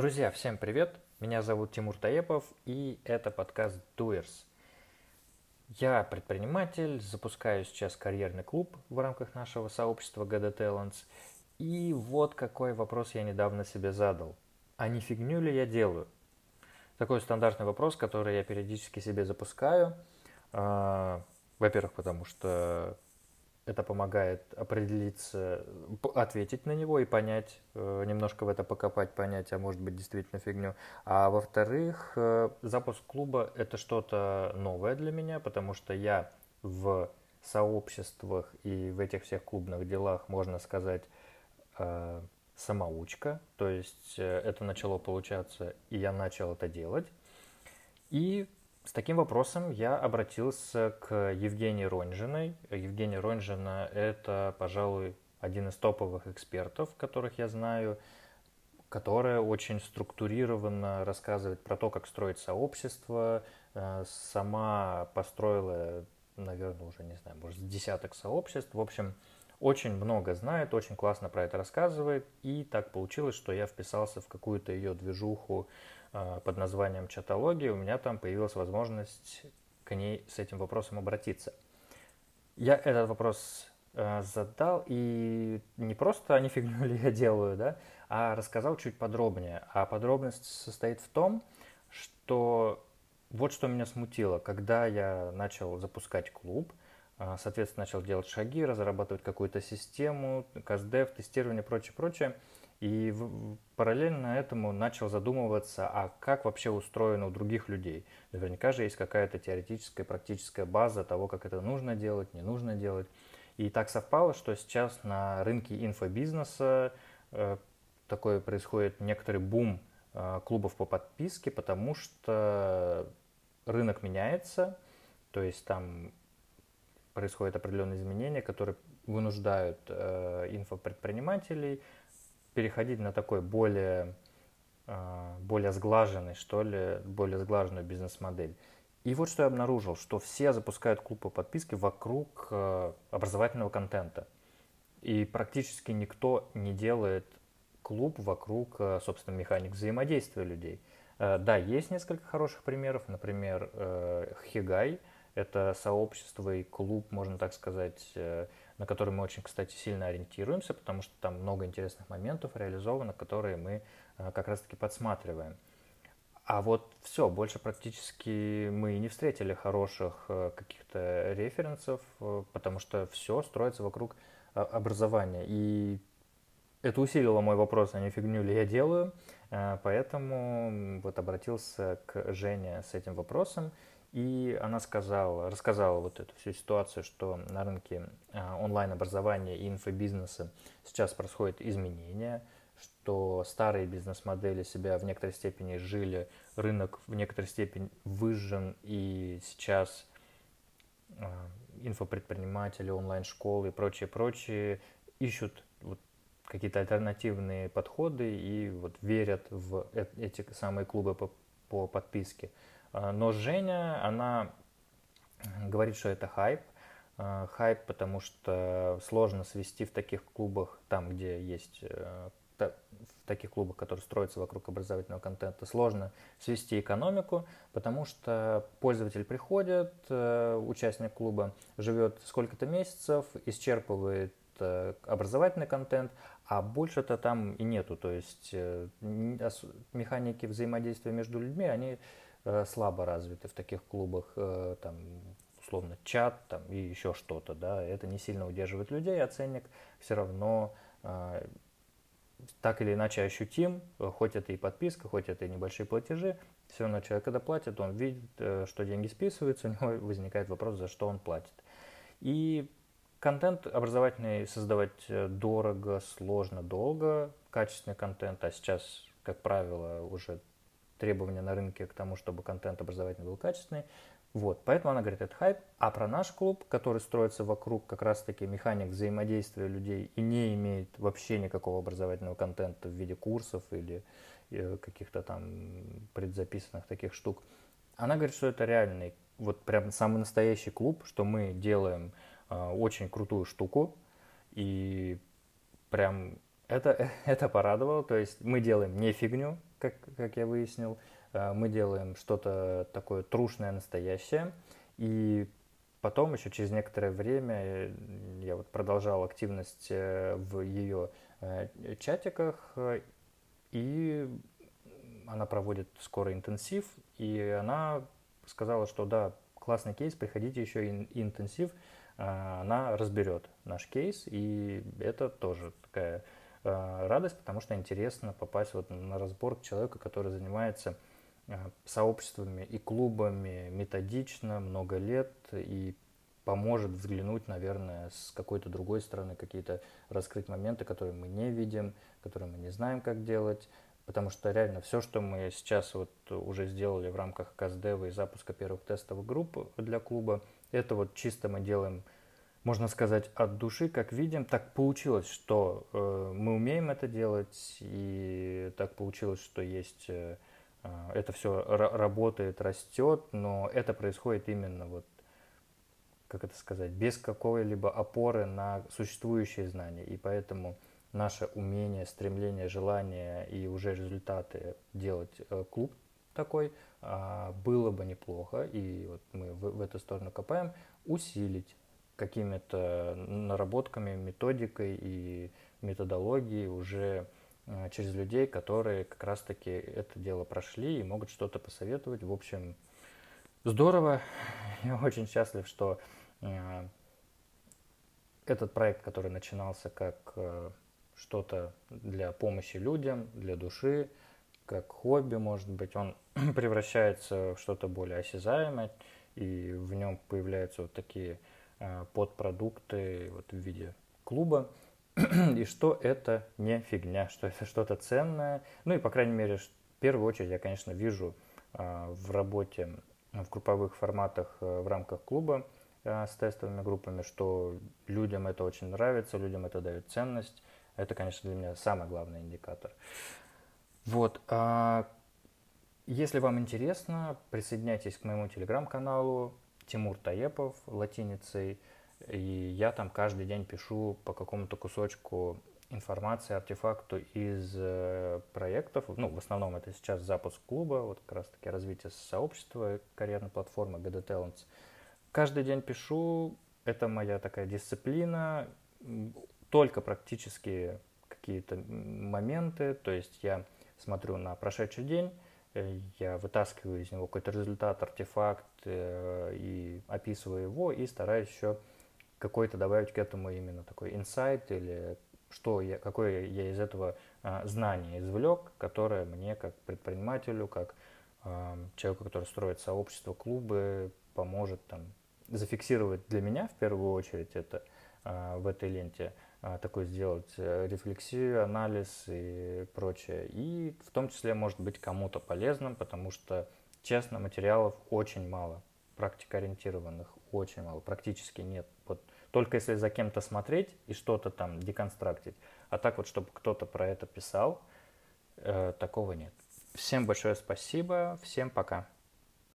Друзья, всем привет! Меня зовут Тимур Таепов, и это подкаст Doers. Я предприниматель, запускаю сейчас карьерный клуб в рамках нашего сообщества GD Talents. И вот какой вопрос я недавно себе задал. А не фигню ли я делаю? Такой стандартный вопрос, который я периодически себе запускаю. А, во-первых, потому что это помогает определиться, ответить на него и понять, э, немножко в это покопать, понять, а может быть действительно фигню. А во-вторых, э, запуск клуба это что-то новое для меня, потому что я в сообществах и в этих всех клубных делах, можно сказать, э, самоучка. То есть это начало получаться, и я начал это делать. И с таким вопросом я обратился к Евгении Ронжиной. Евгения Ронжина – это, пожалуй, один из топовых экспертов, которых я знаю, которая очень структурированно рассказывает про то, как строить сообщество. Э, сама построила, наверное, уже, не знаю, может, десяток сообществ. В общем, очень много знает, очень классно про это рассказывает. И так получилось, что я вписался в какую-то ее движуху под названием чатология, у меня там появилась возможность к ней с этим вопросом обратиться. Я этот вопрос э, задал и не просто а фигню ли я делаю, да, а рассказал чуть подробнее. А подробность состоит в том, что вот что меня смутило, когда я начал запускать клуб, а, соответственно, начал делать шаги, разрабатывать какую-то систему, каздев, тестирование, прочее, прочее. И параллельно этому начал задумываться, а как вообще устроено у других людей. Наверняка же есть какая-то теоретическая, практическая база того, как это нужно делать, не нужно делать. И так совпало, что сейчас на рынке инфобизнеса э, такой происходит некоторый бум э, клубов по подписке, потому что рынок меняется, то есть там происходят определенные изменения, которые вынуждают э, инфопредпринимателей переходить на такой более, э, более сглаженный, что ли, более сглаженную бизнес-модель. И вот что я обнаружил, что все запускают клуб по подписке вокруг э, образовательного контента. И практически никто не делает клуб вокруг, э, собственно, механик взаимодействия людей. Э, да, есть несколько хороших примеров, например, Хигай – это сообщество и клуб, можно так сказать, на который мы очень, кстати, сильно ориентируемся, потому что там много интересных моментов реализовано, которые мы э, как раз-таки подсматриваем. А вот все, больше практически мы не встретили хороших э, каких-то референсов, потому что все строится вокруг образования. И это усилило мой вопрос, а не фигню ли я делаю. Поэтому вот обратился к Жене с этим вопросом. И она сказала, рассказала вот эту всю ситуацию, что на рынке а, онлайн-образования и инфобизнеса сейчас происходят изменения, что старые бизнес-модели себя в некоторой степени жили, рынок в некоторой степени выжжен, и сейчас а, инфопредприниматели, онлайн-школы и прочие-прочие ищут вот какие-то альтернативные подходы и вот верят в э, эти самые клубы по, по подписке. А, но Женя, она говорит, что это хайп. А, хайп, потому что сложно свести в таких клубах, там, где есть э, в таких клубах, которые строятся вокруг образовательного контента, сложно свести экономику, потому что пользователь приходит, э, участник клуба живет сколько-то месяцев, исчерпывает э, образовательный контент, а больше-то там и нету. То есть механики взаимодействия между людьми, они слабо развиты в таких клубах, э, там, условно, чат там, и еще что-то, да, это не сильно удерживает людей, а ценник все равно э, так или иначе ощутим, хоть это и подписка, хоть это и небольшие платежи, все равно человек, когда платит, он видит, что деньги списываются, у него возникает вопрос, за что он платит. И контент образовательный создавать дорого, сложно, долго, качественный контент, а сейчас, как правило, уже требования на рынке к тому, чтобы контент образовательный был качественный. Вот, поэтому она говорит, это хайп. А про наш клуб, который строится вокруг как раз-таки механик взаимодействия людей и не имеет вообще никакого образовательного контента в виде курсов или э, каких-то там предзаписанных таких штук, она говорит, что это реальный, вот прям самый настоящий клуб, что мы делаем э, очень крутую штуку и прям Это, это порадовало, то есть мы делаем не фигню, как, как я выяснил, э, мы делаем что-то такое трушное, настоящее, и потом еще через некоторое время э, я вот продолжал активность э, в ее чатиках, и она проводит скоро интенсив, и она сказала, что да, классный кейс, приходите еще интенсив, она разберет наш кейс, и это тоже такая радость, потому что интересно попасть вот на разбор к человеку, который занимается э, сообществами и клубами методично, много лет и поможет взглянуть, наверное, с какой-то другой стороны, какие-то раскрыть моменты, которые мы не видим, которые мы не знаем, как делать. Потому что реально все, что мы сейчас вот уже сделали в рамках КАЗДЕВа и запуска первых тестовых групп для клуба, это вот чисто мы делаем можно сказать, от души, как видим, так получилось, что э, мы умеем это делать, и так получилось, что есть, э, э это все работает, растет, но это происходит именно вот, как это сказать, без какой-либо опоры на существующие знания, и поэтому наше умение, стремление, желание и уже результаты делать э, клуб такой э, было бы неплохо, и вот мы в, в эту сторону копаем, усилить какими-то наработками, методикой и методологией уже э, через людей, которые как раз-таки это дело прошли и могут что-то посоветовать. В общем, здорово. Я очень счастлив, что э, этот проект, который начинался как э, что-то для помощи людям, для души, как хобби, может быть, он превращается в что-то более осязаемое, и в нем появляются вот такие Э, подпродукты вот в виде клуба, и что это не фигня, что это что-то ценное. Ну и, по крайней мере, в первую очередь я, конечно, вижу э, в работе в групповых форматах э, в рамках клуба с тестовыми группами, что людям это очень нравится, людям это дает ценность. Это, конечно, для меня самый главный индикатор. Вот. А если вам интересно, присоединяйтесь к моему телеграм-каналу, Тимур Таепов латиницей, и я там каждый день пишу по какому-то кусочку информации, артефакту из э, проектов. Ну, в основном это сейчас запуск клуба, вот как раз таки развитие сообщества, карьерной платформы GD Talents. Каждый день пишу, это моя такая дисциплина, только практически какие-то моменты, то есть я смотрю на прошедший день, Э, я вытаскиваю из него какой-то результат, артефакт э, и описываю его, и стараюсь еще какой-то добавить к этому именно такой инсайт или что я, какое я из этого а, знание извлек, которое мне как предпринимателю, как а, человеку, который строит сообщество, клубы, поможет там зафиксировать для меня в первую очередь это а, в этой ленте, такой сделать э, рефлексию, анализ и прочее. И в том числе может быть кому-то полезным, потому что, честно, материалов очень мало, практикоориентированных очень мало, практически нет. Вот только если за кем-то смотреть и что-то там деконстрактить. А так вот, чтобы кто-то про это писал, э, такого нет. Всем большое спасибо, всем пока.